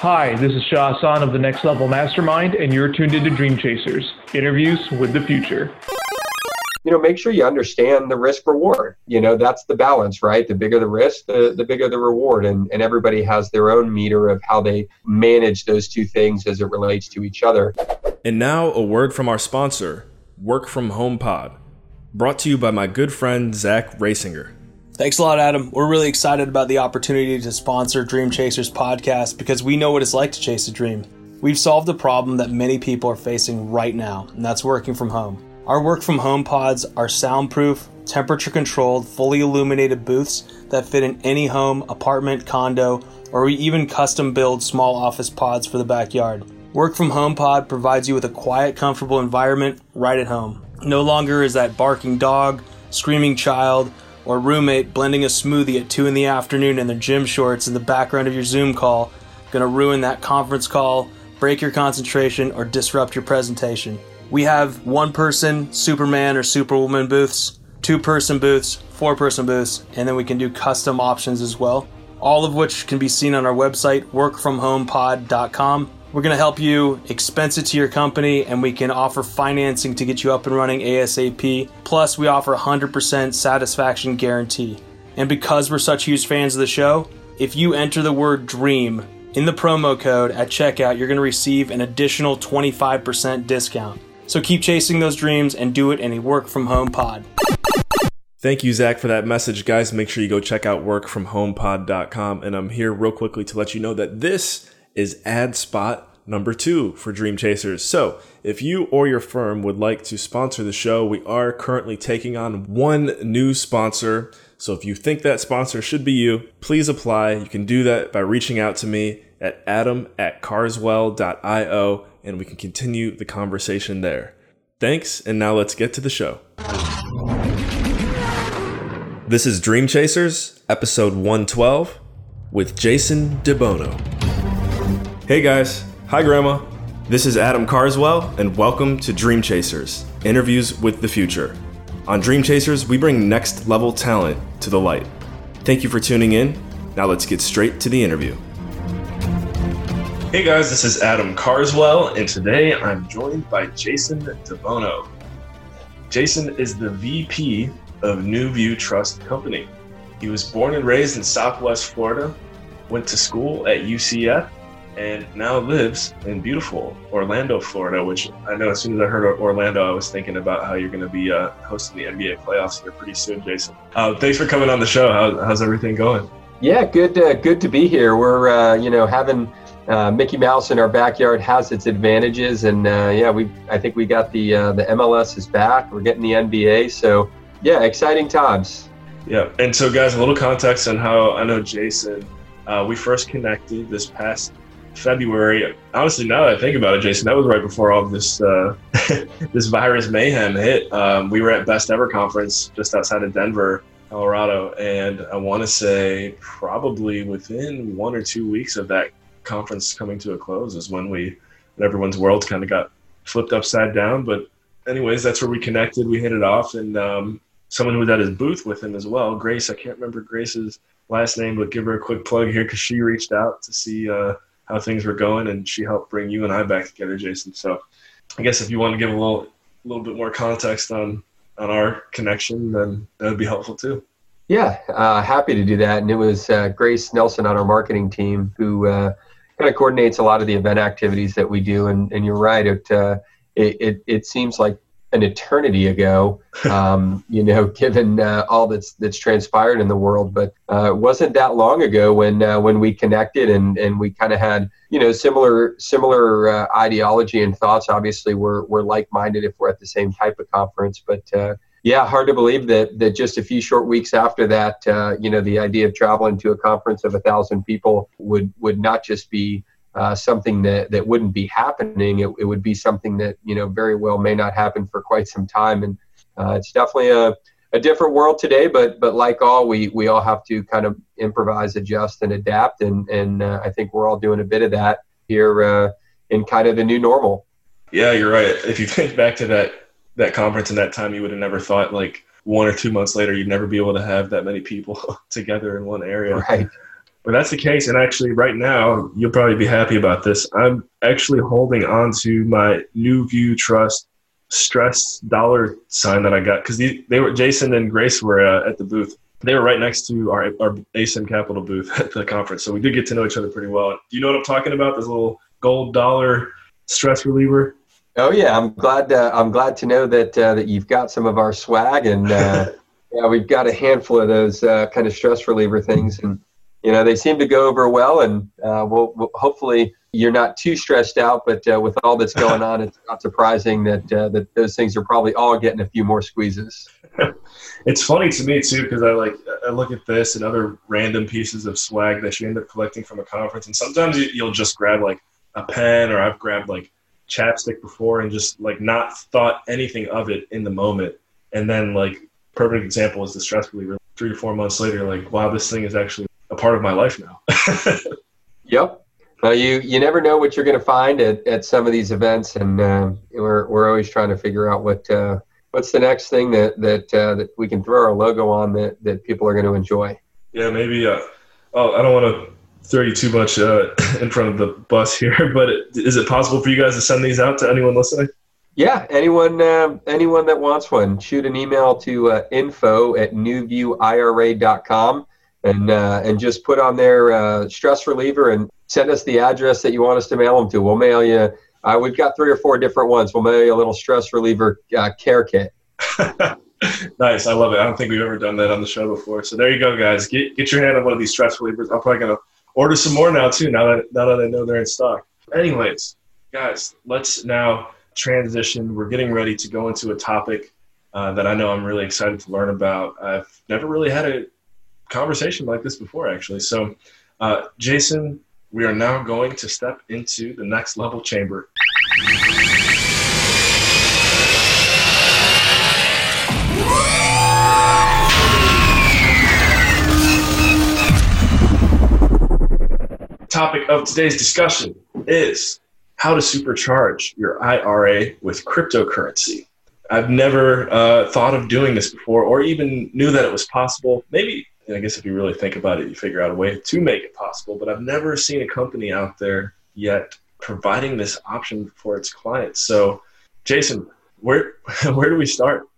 Hi, this is Shah Hassan of the Next Level Mastermind, and you're tuned into Dream Chasers interviews with the future. You know, make sure you understand the risk reward. You know, that's the balance, right? The bigger the risk, the, the bigger the reward. And, and everybody has their own meter of how they manage those two things as it relates to each other. And now, a word from our sponsor, Work From Home Pod, brought to you by my good friend Zach Rasinger. Thanks a lot, Adam. We're really excited about the opportunity to sponsor Dream Chasers podcast because we know what it's like to chase a dream. We've solved a problem that many people are facing right now, and that's working from home. Our work from home pods are soundproof, temperature controlled, fully illuminated booths that fit in any home, apartment, condo, or we even custom build small office pods for the backyard. Work from home pod provides you with a quiet, comfortable environment right at home. No longer is that barking dog, screaming child, or roommate blending a smoothie at 2 in the afternoon in their gym shorts in the background of your Zoom call gonna ruin that conference call, break your concentration, or disrupt your presentation. We have one person Superman or Superwoman booths, two person booths, four person booths, and then we can do custom options as well. All of which can be seen on our website, workfromhomepod.com. We're going to help you expense it to your company and we can offer financing to get you up and running ASAP. Plus, we offer 100% satisfaction guarantee. And because we're such huge fans of the show, if you enter the word DREAM in the promo code at checkout, you're going to receive an additional 25% discount. So keep chasing those dreams and do it in a work from home pod. Thank you, Zach, for that message. Guys, make sure you go check out workfromhomepod.com. And I'm here real quickly to let you know that this is ad spot number two for Dream Chasers. So, if you or your firm would like to sponsor the show, we are currently taking on one new sponsor. So, if you think that sponsor should be you, please apply. You can do that by reaching out to me at adam at carswell.io and we can continue the conversation there. Thanks, and now let's get to the show. This is Dream Chasers, episode 112, with Jason Debono. Hey guys, hi grandma. This is Adam Carswell, and welcome to Dream Chasers Interviews with the Future. On Dream Chasers, we bring next level talent to the light. Thank you for tuning in. Now let's get straight to the interview. Hey guys, this is Adam Carswell, and today I'm joined by Jason Debono. Jason is the VP of NuView Trust Company. He was born and raised in Southwest Florida, went to school at UCF, and now lives in beautiful Orlando, Florida. Which I know as soon as I heard Orlando, I was thinking about how you're going to be uh, hosting the NBA playoffs here pretty soon, Jason. Uh, thanks for coming on the show. How, how's everything going? Yeah, good. Uh, good to be here. We're uh, you know having uh, Mickey Mouse in our backyard has its advantages, and uh, yeah, we I think we got the the MLS is back. We're getting the NBA, so yeah, exciting times. Yeah, and so guys, a little context on how I know Jason. we first connected this past February. Honestly, now that I think about it, Jason, that was right before all this uh, this virus mayhem hit. Um, we were at Best Ever Conference just outside of Denver, Colorado, and I want to say probably within one or two weeks of that conference coming to a close is when we, when everyone's world kind of got flipped upside down. But anyways, that's where we connected. We hit it off, and um, someone who was at his booth with him as well, Grace. I can't remember Grace's last name, but give her a quick plug here because she reached out to see. Uh, how things were going, and she helped bring you and I back together, Jason. So, I guess if you want to give a little, little bit more context on on our connection, then that would be helpful too. Yeah, uh, happy to do that. And it was uh, Grace Nelson on our marketing team who uh, kind of coordinates a lot of the event activities that we do. And, and you're right, it, uh, it, it, it seems like an eternity ago, um, you know, given uh, all that's that's transpired in the world. But uh, it wasn't that long ago when uh, when we connected and and we kind of had you know similar similar uh, ideology and thoughts. Obviously, we're we're like minded if we're at the same type of conference, but. Uh, yeah, hard to believe that that just a few short weeks after that, uh, you know, the idea of traveling to a conference of a thousand people would would not just be uh, something that, that wouldn't be happening. It, it would be something that, you know, very well may not happen for quite some time. And uh, it's definitely a, a different world today, but, but like all, we, we all have to kind of improvise, adjust, and adapt. And, and uh, I think we're all doing a bit of that here uh, in kind of the new normal. Yeah, you're right. If you think back to that, that conference and that time, you would have never thought like one or two months later, you'd never be able to have that many people together in one area. Right Well, that's the case, and actually, right now, you'll probably be happy about this. I'm actually holding on to my NuView Trust stress dollar sign that I got because they, they were Jason and Grace were uh, at the booth. They were right next to our our ASIN Capital booth at the conference, so we did get to know each other pretty well. Do you know what I'm talking about? This little gold dollar stress reliever. Oh yeah, I'm glad. Uh, I'm glad to know that uh, that you've got some of our swag, and uh, yeah, we've got a handful of those uh, kind of stress reliever things, and you know they seem to go over well, and uh, we'll, we'll, hopefully you're not too stressed out. But uh, with all that's going on, it's not surprising that that those things are probably all getting a few more squeezes. it's funny to me too because I like I look at this and other random pieces of swag that you end up collecting from a conference, and sometimes you'll just grab like a pen or I've grabbed like chapstick before and just like not thought anything of it in the moment, and then like perfect example is the stress reliever. Three to four months later, like wow, this thing is actually a part of my life now. yep. Well, you you never know what you're going to find at, at some of these events, and uh, we're we're always trying to figure out what uh, what's the next thing that that uh, that we can throw our logo on that that people are going to enjoy. Yeah, maybe. Uh, oh, I don't want to throw you too much uh, in front of the bus here, but is it possible for you guys to send these out to anyone listening? Yeah, anyone uh, anyone that wants one, shoot an email to uh, info at nuviewira.com and uh, and just put on their uh, stress reliever and send us the address that you want us to mail them to. We'll mail you. Uh, we've got three or four different ones. We'll mail you a little stress reliever uh, care kit. nice, I love it. I don't think we've ever done that on the show before. So there you go, guys. Get get your hand on one of these stress relievers. I'm probably gonna order some more now too. Now that now that I know they're in stock. Anyways, guys, let's now transition. We're getting ready to go into a topic uh, that I know I'm really excited to learn about. I've never really had a conversation like this before, actually. So, uh, Jason, we are now going to step into the next level chamber. Topic of today's discussion is how to supercharge your IRA with cryptocurrency. I've never uh, thought of doing this before or even knew that it was possible. Maybe I guess if you really think about it, you figure out a way to make it possible. But I've never seen a company out there yet providing this option for its clients. So, Jason, where where do we start?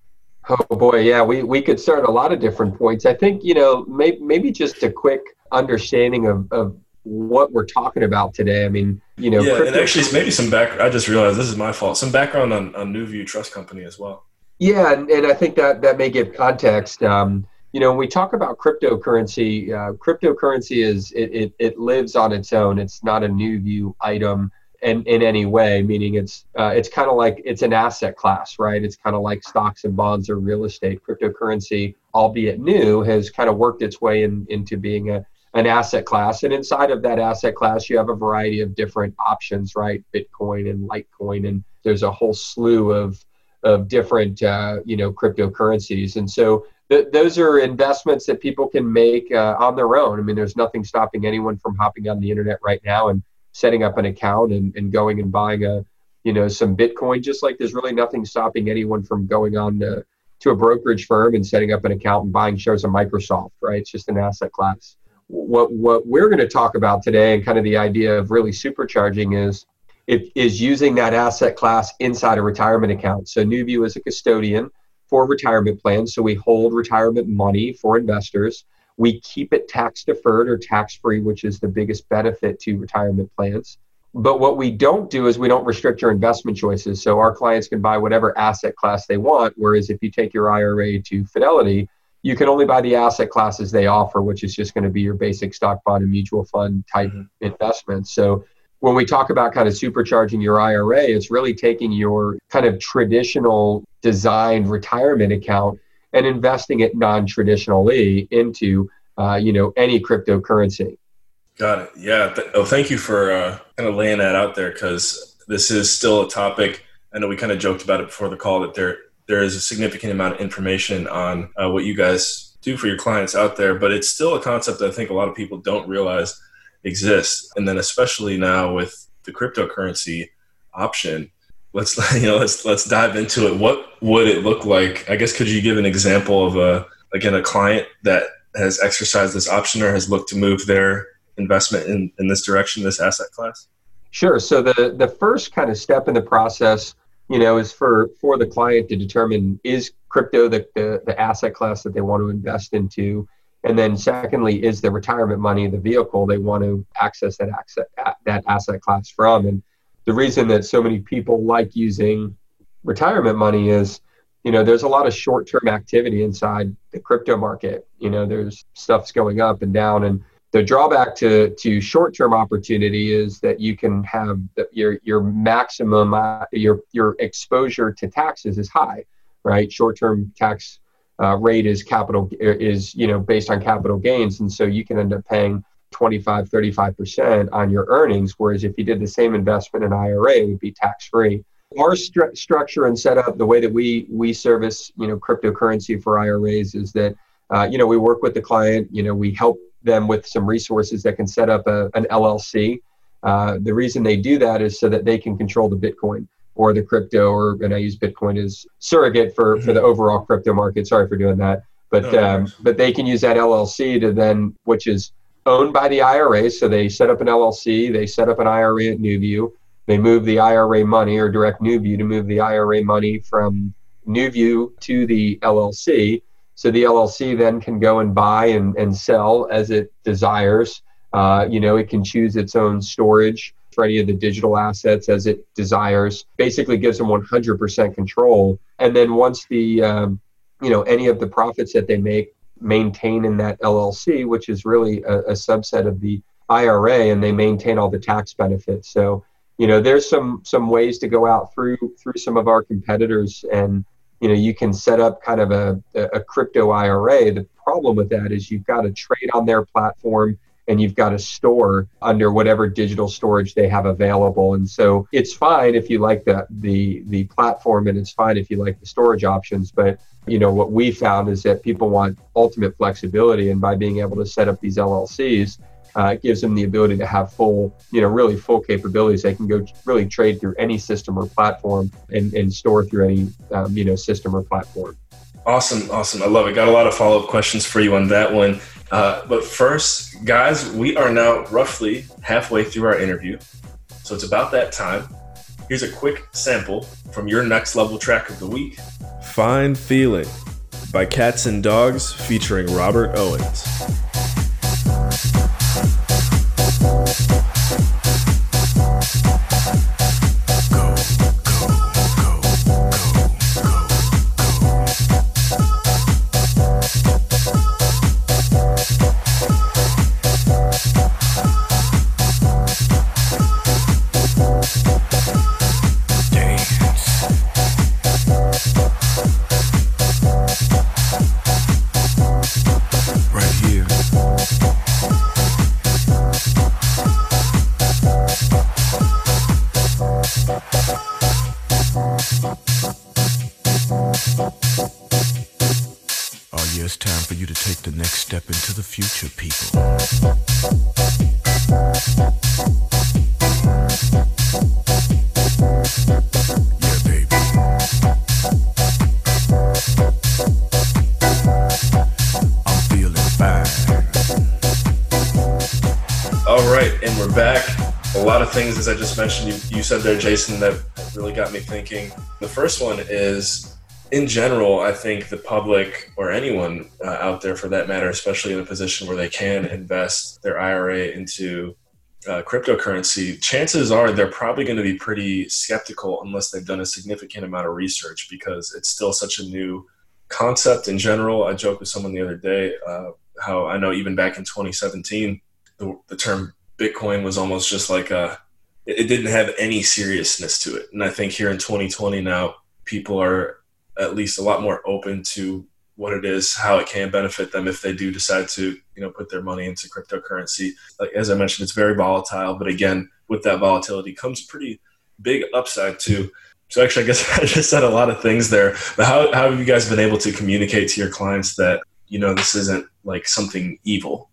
Oh boy, yeah, we, we could start a lot of different points. I think you know maybe maybe just a quick understanding of, of what we're talking about today. I mean, you know, yeah, crypto- and actually maybe some back. I just realized this is my fault. Some background on on NuView Trust Company as well. Yeah, and, and I think that that may give context. Um, you know, when we talk about cryptocurrency, uh, cryptocurrency is it, it, it, lives on its own. It's not a NuView item in, in any way, meaning it's uh, it's kind of like it's an asset class, right? It's kind of like stocks and bonds or real estate. Cryptocurrency, albeit new, has kind of worked its way in, into being a an asset class, and inside of that asset class, you have a variety of different options, right? Bitcoin and Litecoin, and there's a whole slew of of different uh, you know cryptocurrencies, and so th- those are investments that people can make uh, on their own. I mean, there's nothing stopping anyone from hopping on the internet right now and setting up an account and, and going and buying a, you know, some Bitcoin. Just like there's really nothing stopping anyone from going on to, to a brokerage firm and setting up an account and buying shares of Microsoft. Right? It's just an asset class. What what we're going to talk about today and kind of the idea of really supercharging is it is using that asset class inside a retirement account. So NuView is a custodian for retirement plans. So we hold retirement money for investors. We keep it tax deferred or tax free, which is the biggest benefit to retirement plans. But what we don't do is we don't restrict your investment choices. So our clients can buy whatever asset class they want. Whereas if you take your IRA to Fidelity, you can only buy the asset classes they offer, which is just going to be your basic stock, bond, and mutual fund type mm-hmm. investments. So when we talk about kind of supercharging your IRA, it's really taking your kind of traditional designed retirement account and investing it non-traditionally into uh, you know any cryptocurrency. Got it. Yeah. Th- oh, thank you for uh, kind of laying that out there because this is still a topic. I know we kind of joked about it before the call that there there is a significant amount of information on uh, what you guys do for your clients out there, but it's still a concept that I think a lot of people don't realize exists. And then especially now with the cryptocurrency option, let's you know let's let's dive into it. What would it look like? I guess could you give an example of a again a client that has exercised this option or has looked to move their investment in, in this direction, this asset class? Sure. So the the first kind of step in the process, you know, is for for the client to determine is crypto the, the, the asset class that they want to invest into, and then secondly, is the retirement money the vehicle they want to access that asset that asset class from? And the reason that so many people like using retirement money is you know there's a lot of short-term activity inside the crypto market. You know there's stuff's going up and down. And the drawback to to short-term opportunity is that you can have the, your your maximum uh, your your exposure to taxes is high right? Short-term tax uh, rate is capital is you know based on capital gains and so you can end up paying 25 35% on your earnings whereas if you did the same investment in IRA it would be tax free our stru- structure and setup, the way that we we service, you know, cryptocurrency for IRAs is that, uh, you know, we work with the client. You know, we help them with some resources that can set up a, an LLC. Uh, the reason they do that is so that they can control the Bitcoin or the crypto, or and I use Bitcoin as surrogate for mm-hmm. for the overall crypto market. Sorry for doing that, but oh, um, but they can use that LLC to then, which is owned by the IRA. So they set up an LLC, they set up an IRA at NuView, they move the IRA money or direct NuView to move the IRA money from NuView to the LLC. So the LLC then can go and buy and, and sell as it desires. Uh, you know, it can choose its own storage for any of the digital assets as it desires. Basically, gives them 100% control. And then once the, um, you know, any of the profits that they make maintain in that LLC, which is really a, a subset of the IRA, and they maintain all the tax benefits. So you know there's some some ways to go out through through some of our competitors and you know you can set up kind of a, a crypto ira the problem with that is you've got to trade on their platform and you've got to store under whatever digital storage they have available and so it's fine if you like the the the platform and it's fine if you like the storage options but you know what we found is that people want ultimate flexibility and by being able to set up these llcs uh, it gives them the ability to have full, you know, really full capabilities. They can go really trade through any system or platform and, and store through any, um, you know, system or platform. Awesome, awesome. I love it. Got a lot of follow up questions for you on that one. Uh, but first, guys, we are now roughly halfway through our interview. So it's about that time. Here's a quick sample from your next level track of the week Fine Feeling by Catz 'N Dogz featuring Robert Owens. Things, as I just mentioned, you, you said there, Jason, that really got me thinking. The first one is in general, I think the public or anyone uh, out there for that matter, especially in a position where they can invest their IRA into uh, cryptocurrency, chances are they're probably going to be pretty skeptical unless they've done a significant amount of research because it's still such a new concept in general. I joked with someone the other day uh, how I know even back in 2017, the, the term Bitcoin was almost just like a it didn't have any seriousness to it. And I think here in 2020 now, people are at least a lot more open to what it is, how it can benefit them if they do decide to, you know, put their money into cryptocurrency. Like as I mentioned, it's very volatile, but again, with that volatility comes pretty big upside too. So actually, I guess I just said a lot of things there. But how, how have you guys been able to communicate to your clients that you know this isn't like something evil?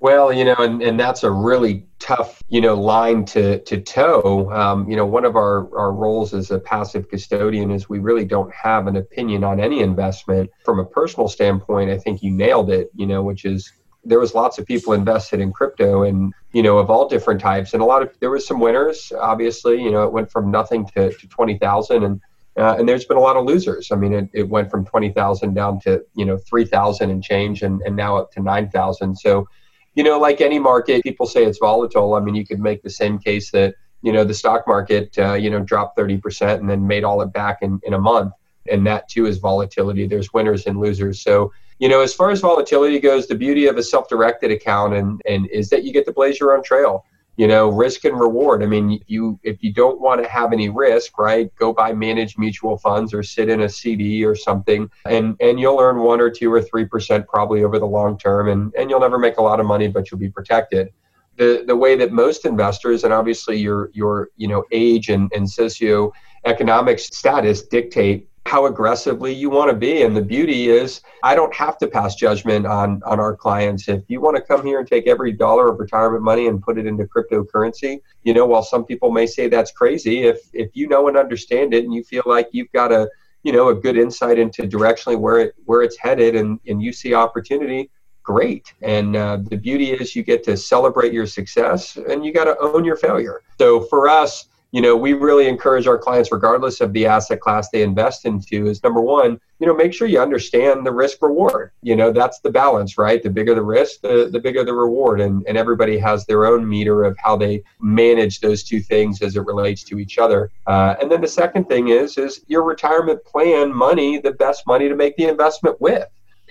Well, you know, and, and that's a really tough, you know, line to to toe. Um, you know, one of our, our roles as a passive custodian is we really don't have an opinion on any investment. From a personal standpoint, I think you nailed it, you know, which is there was lots of people invested in crypto and you know of all different types and a lot of there was some winners obviously you know it went from nothing to, to 20000 and uh, and there's been a lot of losers i mean it, it went from 20000 down to you know 3000 and change and, and now up to 9000 so you know like any market people say it's volatile. I mean you could make the same case that you know the stock market uh, you know dropped 30% and then made all it back in, in a month. And that too is volatility. There's winners and losers. So you know, as far as volatility goes, the beauty of a self-directed account and, and is that you get to blaze your own trail. You know, risk and reward. I mean, you if you don't want to have any risk, right? Go buy managed mutual funds or sit in a CD or something, and and you'll earn one or two or three percent probably over the long term, and and you'll never make a lot of money, but you'll be protected. The the way that most investors, and obviously your your you know age and and socioeconomic status dictate how aggressively you want to be. And the beauty is, I don't have to pass judgment on on our clients. If you want to come here and take every dollar of retirement money and put it into cryptocurrency, you know, while some people may say that's crazy, if if you know and understand it, and you feel like you've got a you know a good insight into directionally where it where it's headed, and and you see opportunity. Great. And uh, the beauty is you get to celebrate your success and you got to own your failure. So for us, you know, we really encourage our clients, regardless of the asset class they invest into, is number one, you know, make sure you understand the risk reward. You know, that's the balance, right? The bigger the risk, the, the bigger the reward. And, and everybody has their own meter of how they manage those two things as it relates to each other. Uh, and then the second thing is, is your retirement plan money, the best money to make the investment with.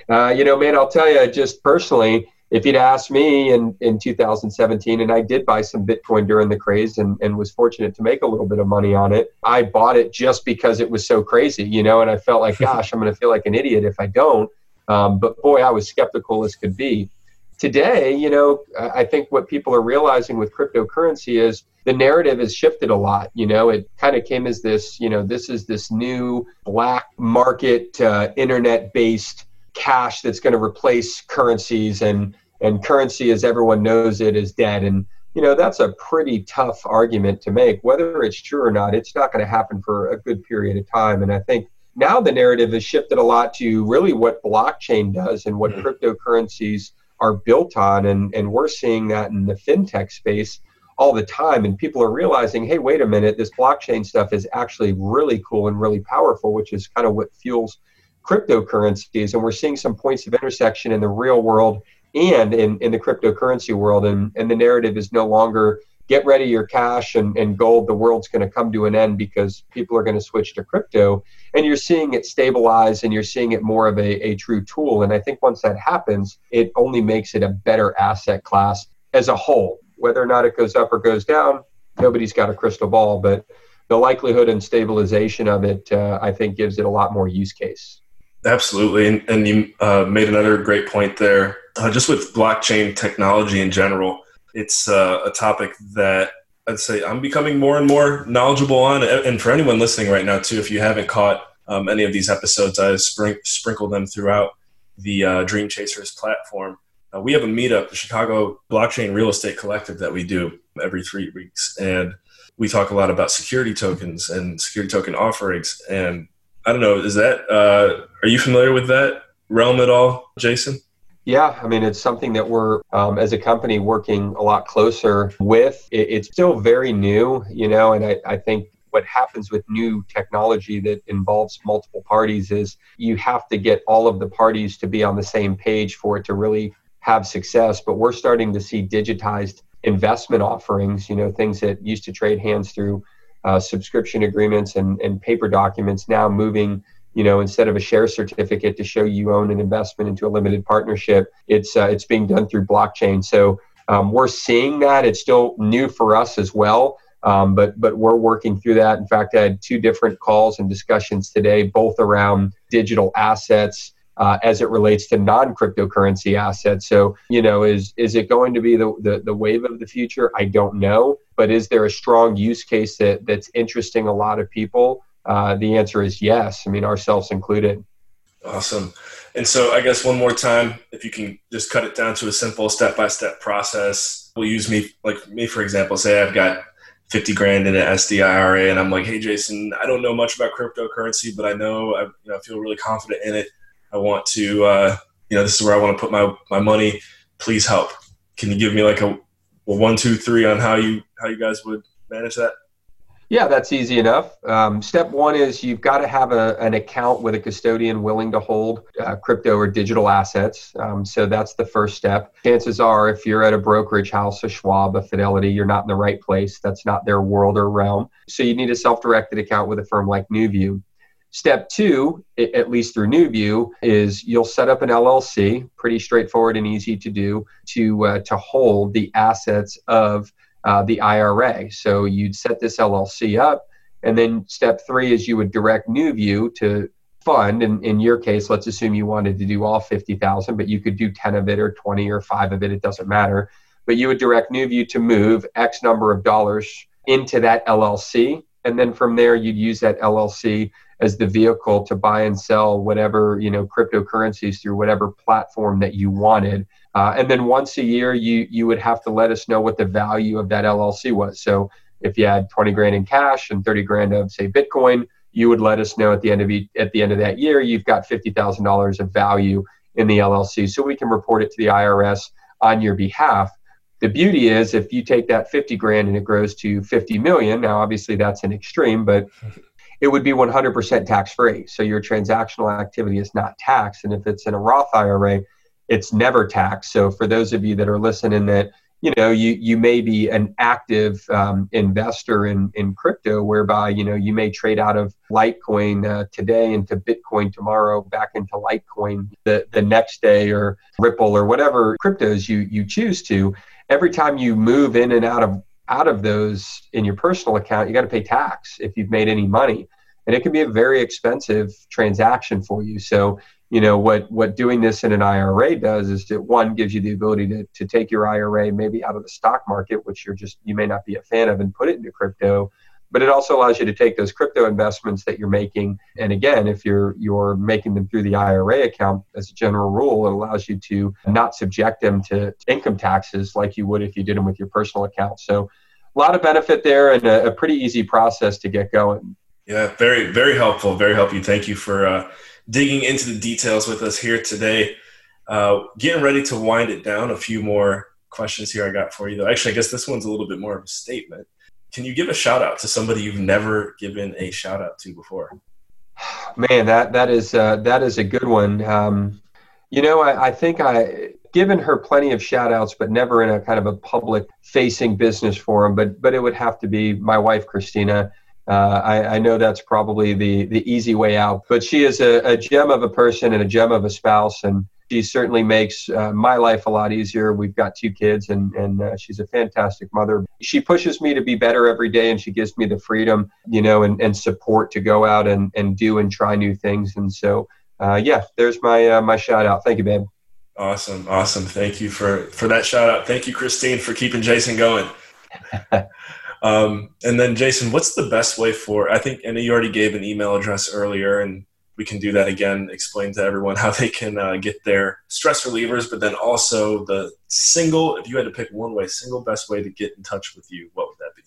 Uh, you know, man, I'll tell you just personally, if you'd asked me in, in 2017, and I did buy some Bitcoin during the craze and, and was fortunate to make a little bit of money on it, I bought it just because it was so crazy, you know, and I felt like, gosh, I'm going to feel like an idiot if I don't. Um, but boy, I was skeptical as could be. Today, you know, I think what people are realizing with cryptocurrency is the narrative has shifted a lot. You know, it kind of came as this, you know, this is this new black market, uh, internet based cash that's going to replace currencies and and currency as everyone knows it is dead. And you know that's a pretty tough argument to make. Whether it's true or not it's not going to happen for a good period of time. And i think now the narrative has shifted a lot to really what blockchain does and what mm-hmm. cryptocurrencies are built on. And and we're seeing that in the fintech space all the time. And people are realizing hey wait a minute this blockchain stuff is actually really cool and really powerful which is kind of what fuels cryptocurrencies, and we're seeing some points of intersection in the real world and in, in the cryptocurrency world. And, and the narrative is no longer get ready your cash and, and gold, the world's going to come to an end because people are going to switch to crypto. And you're seeing it stabilize and you're seeing it more of a, a true tool. And I think once that happens, it only makes it a better asset class as a whole. Whether or not it goes up or goes down, nobody's got a crystal ball, but the likelihood and stabilization of it, uh, I think, gives it a lot more use case. Absolutely, and, and you uh, made another great point there. Uh, just with blockchain technology in general, it's uh, a topic that I'd say I'm becoming more and more knowledgeable on. And for anyone listening right now, too, if you haven't caught um, any of these episodes, I sprinkle them throughout the uh, Dream Chasers platform. Uh, we have a meetup, the Chicago Blockchain Real Estate Collective, that we do every three weeks, and we talk a lot about security tokens and security token offerings. And I don't know. Is that uh, are you familiar with that realm at all, Jason? Yeah, I mean, it's something that we're, um, as a company, working a lot closer with. It, it's still very new, you know, and I, I think what happens with new technology that involves multiple parties is you have to get all of the parties to be on the same page for it to really have success. But we're starting to see digitized investment offerings, you know, things that used to trade hands through uh, subscription agreements and, and paper documents now moving you know instead of a share certificate to show you own an investment into a limited partnership it's uh, it's being done through blockchain. So um, we're seeing that. It's still new for us as well um, but but we're working through that. In fact i had two different calls and discussions today both around digital assets uh, as it relates to non-cryptocurrency assets. So, you know, is is it going to be the, the, the wave of the future? I don't know, but is there a strong use case that that's interesting a lot of people? Uh, the answer is yes. I mean, ourselves included. Awesome. And so, I guess one more time, if you can just cut it down to a simple step-by-step process. We'll use me, like me for example. Say I've got 50 grand in an SDIRA and I'm like, hey, Jason, I don't know much about cryptocurrency, but I know I, you know, feel really confident in it. I want to, uh, you know, this is where I want to put my, my money. please help. Can you give me like a, a one, two, three on how you how you guys would manage that? Yeah, that's easy enough. Um, step one is you've got to have a, an account with a custodian willing to hold uh, crypto or digital assets. Um, so that's the first step. Chances are, if you're at a brokerage house, a Schwab, a Fidelity, you're not in the right place. That's not their world or realm. So you need a self directed account with a firm like NuView. Step two, at least through NuView, is you'll set up an LLC, pretty straightforward and easy to do, to uh, to hold the assets of uh, the IRA. So you'd set this LLC up, and then step three is you would direct NuView to fund. And in your case, let's assume you wanted to do all 50,000, but you could do 10 of it or 20 or five of it. It doesn't matter. But you would direct NuView to move X number of dollars into that LLC. And then from there, you'd use that LLC as the vehicle to buy and sell whatever, you know, cryptocurrencies through whatever platform that you wanted uh, and then once a year, you you would have to let us know what the value of that LLC was. So if you had 20 grand in cash and 30 grand of say Bitcoin, you would let us know at the end of at the end of that year you've got $50,000 of value in the LLC, so we can report it to the IRS on your behalf. The beauty is if you take that 50 grand and it grows to 50 million. Now, obviously that's an extreme, but it would be 100% tax free. So your transactional activity is not taxed, and if it's in a Roth IRA it's never taxed. So for those of you that are listening, that you know you you may be an active um, investor in in crypto, whereby you know you may trade out of Litecoin uh, today into Bitcoin tomorrow, back into Litecoin the the next day, or Ripple or whatever cryptos you you choose to. Every time you move in and out of out of those in your personal account, you got to pay tax if you've made any money, and it can be a very expensive transaction for you. So you know what what doing this in an IRA does is that one gives you the ability to, to take your IRA maybe out of the stock market, which you're just you may not be a fan of, and put it into crypto. But it also allows you to take those crypto investments that you're making, and again, if you're you're making them through the IRA account, as a general rule, it allows you to not subject them to income taxes like you would if you did them with your personal account. So, a lot of benefit there, and a, a pretty easy process to get going. Yeah, very very helpful. Very helpful. Thank you for. Uh digging into the details with us here today. Uh, getting ready to wind it down. A few more questions here I got for you, though. Actually, I guess this one's a little bit more of a statement. Can you give a shout out to somebody you've never given a shout out to before? Man, that that is uh, that is a good one. Um, you know, I, I think I given her plenty of shout outs, but never in a kind of a public facing business forum. But but it would have to be my wife, Christina. Uh, I, I, know that's probably the, the easy way out, but she is a, a, gem of a person and a gem of a spouse, and she certainly makes uh, my life a lot easier. We've got two kids, and, and uh, she's a fantastic mother. She pushes me to be better every day, and she gives me the freedom, you know, and, and support to go out and, and do and try new things. And so, uh, yeah, there's my uh, my shout out. Thank you, babe. Awesome, awesome. Thank you for for that shout out. Thank you, Christine, for keeping Jason going. Um, and then, Jason, what's the best way for? I think, and you already gave an email address earlier, and we can do that again. Explain to everyone how they can uh, get their stress relievers, but then also the single. If you had to pick one way, single best way to get in touch with you, what would that be?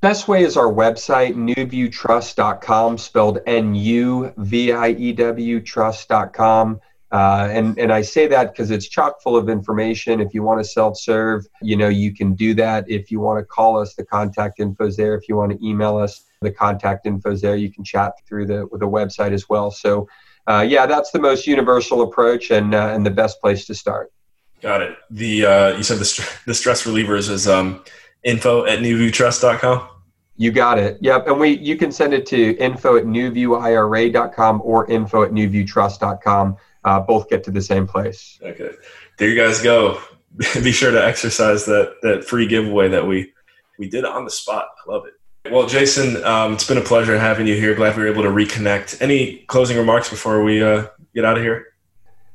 Best way is our website, nuviewtrust.com, spelled N U V I E W trust.com. Uh, and and I say that because it's chock full of information. If you want to self-serve, you know you can do that. If you want to call us, the contact info is there. If you want to email us, the contact info is there. You can chat through the with the website as well. So, uh, yeah, that's the most universal approach and uh, and the best place to start. Got it. The uh, you said the st- the stress relievers is um, info at nuviewtrust.com. You got it. Yep. And we you can send it to info at nuviewira.com or info at nuviewtrust.com uh, both get to the same place. Okay, there you guys go. Be sure to exercise that that free giveaway that we we did on the spot. I love it. Well, Jason, um, it's been a pleasure having you here. Glad we were able to reconnect. Any closing remarks before we uh, get out of here?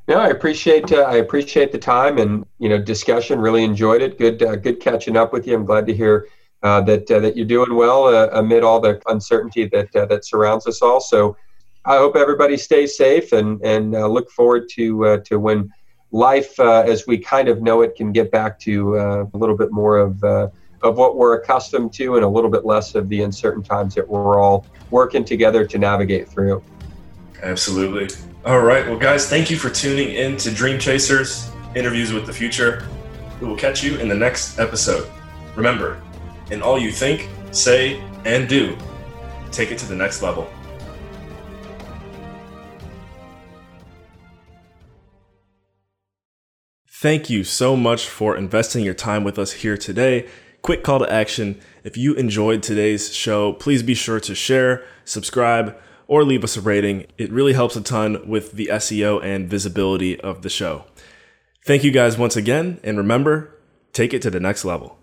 No, I appreciate uh, I appreciate the time and you know discussion. Really enjoyed it. Good uh, good catching up with you. I'm glad to hear uh, that uh, that you're doing well uh, amid all the uncertainty that uh, that surrounds us all. So I hope everybody stays safe and and uh, look forward to uh, to when life uh, as we kind of know it can get back to uh, a little bit more of uh, of what we're accustomed to and a little bit less of the uncertain times that we're all working together to navigate through. Absolutely. All right. Well, guys, thank you for tuning in to Dream Chasers. interviews with the future. We will catch you in the next episode. Remember, in all you think, say, and do, take it to the next level. Thank you so much for investing your time with us here today. Quick call to action. If you enjoyed today's show, please be sure to share, subscribe, or leave us a rating. It really helps a ton with the SEO and visibility of the show. Thank you guys once again, and remember, take it to the next level.